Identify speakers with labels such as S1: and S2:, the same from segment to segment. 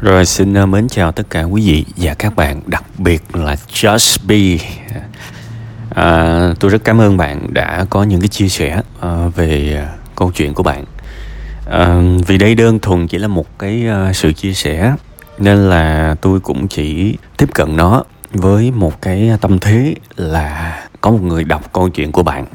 S1: Rồi xin ờ, mến chào tất cả quý vị và các bạn, đặc biệt là Just Be. À, tôi rất cảm ơn bạn đã có những cái chia sẻ uh, về ờ, câu chuyện của bạn. À, vì đây đơn thuần chỉ là một cái uh, sự chia sẻ nên là tôi cũng chỉ tiếp cận nó với một cái tâm thế là có một người đọc câu chuyện của bạn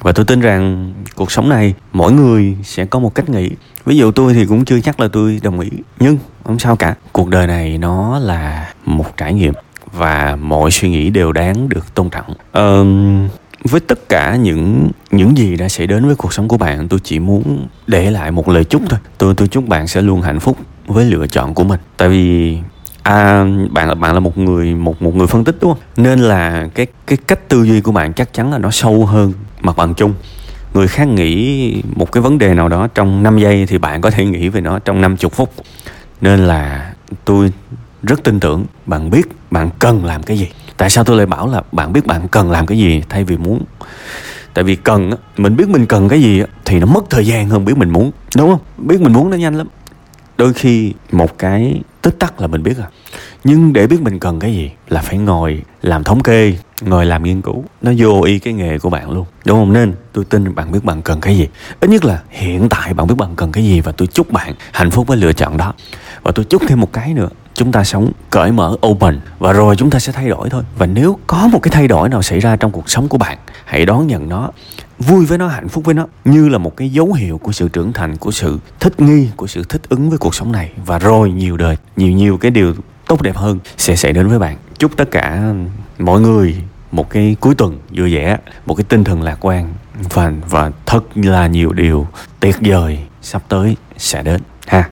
S1: và tôi tin rằng cuộc sống này mỗi người sẽ có một cách nghĩ ví dụ tôi thì cũng chưa chắc là tôi đồng ý nhưng không sao cả. Cuộc đời này nó là một trải nghiệm và mọi suy nghĩ đều đáng được tôn trọng. Ờ, với tất cả những những gì đã xảy đến với cuộc sống của bạn tôi chỉ muốn để lại một lời chúc thôi. Tôi tôi chúc bạn sẽ luôn hạnh phúc với lựa chọn của mình. Tại vì à, bạn là bạn là một người một một người phân tích đúng không? Nên là cái cái cách tư duy của bạn chắc chắn là nó sâu hơn mặt bằng chung. Người khác nghĩ một cái vấn đề nào đó trong 5 giây thì bạn có thể nghĩ về nó trong 50 phút nên là tôi rất tin tưởng bạn biết bạn cần làm cái gì. Tại sao tôi lại bảo là bạn biết bạn cần làm cái gì thay vì muốn? Tại vì cần mình biết mình cần cái gì thì nó mất thời gian hơn biết mình muốn. Đúng không? Biết mình muốn nó nhanh lắm đôi khi một cái tích tắc là mình biết à. Nhưng để biết mình cần cái gì là phải ngồi làm thống kê, ngồi làm nghiên cứu. Nó vô y cái nghề của bạn luôn. Đúng không? Nên tôi tin bạn biết bạn cần cái gì. Ít nhất là hiện tại bạn biết bạn cần cái gì và tôi chúc bạn hạnh phúc với lựa chọn đó. Và tôi chúc thêm một cái nữa chúng ta sống cởi mở, open, và rồi chúng ta sẽ thay đổi thôi. Và nếu có một cái thay đổi nào xảy ra trong cuộc sống của bạn, hãy đón nhận nó, vui với nó, hạnh phúc với nó, như là một cái dấu hiệu của sự trưởng thành, của sự thích nghi, của sự thích ứng với cuộc sống này. Và rồi nhiều đời, nhiều nhiều cái điều tốt đẹp hơn sẽ xảy đến với bạn. Chúc tất cả mọi người một cái cuối tuần vui vẻ, một cái tinh thần lạc quan, và và thật là nhiều điều tuyệt vời sắp tới sẽ đến.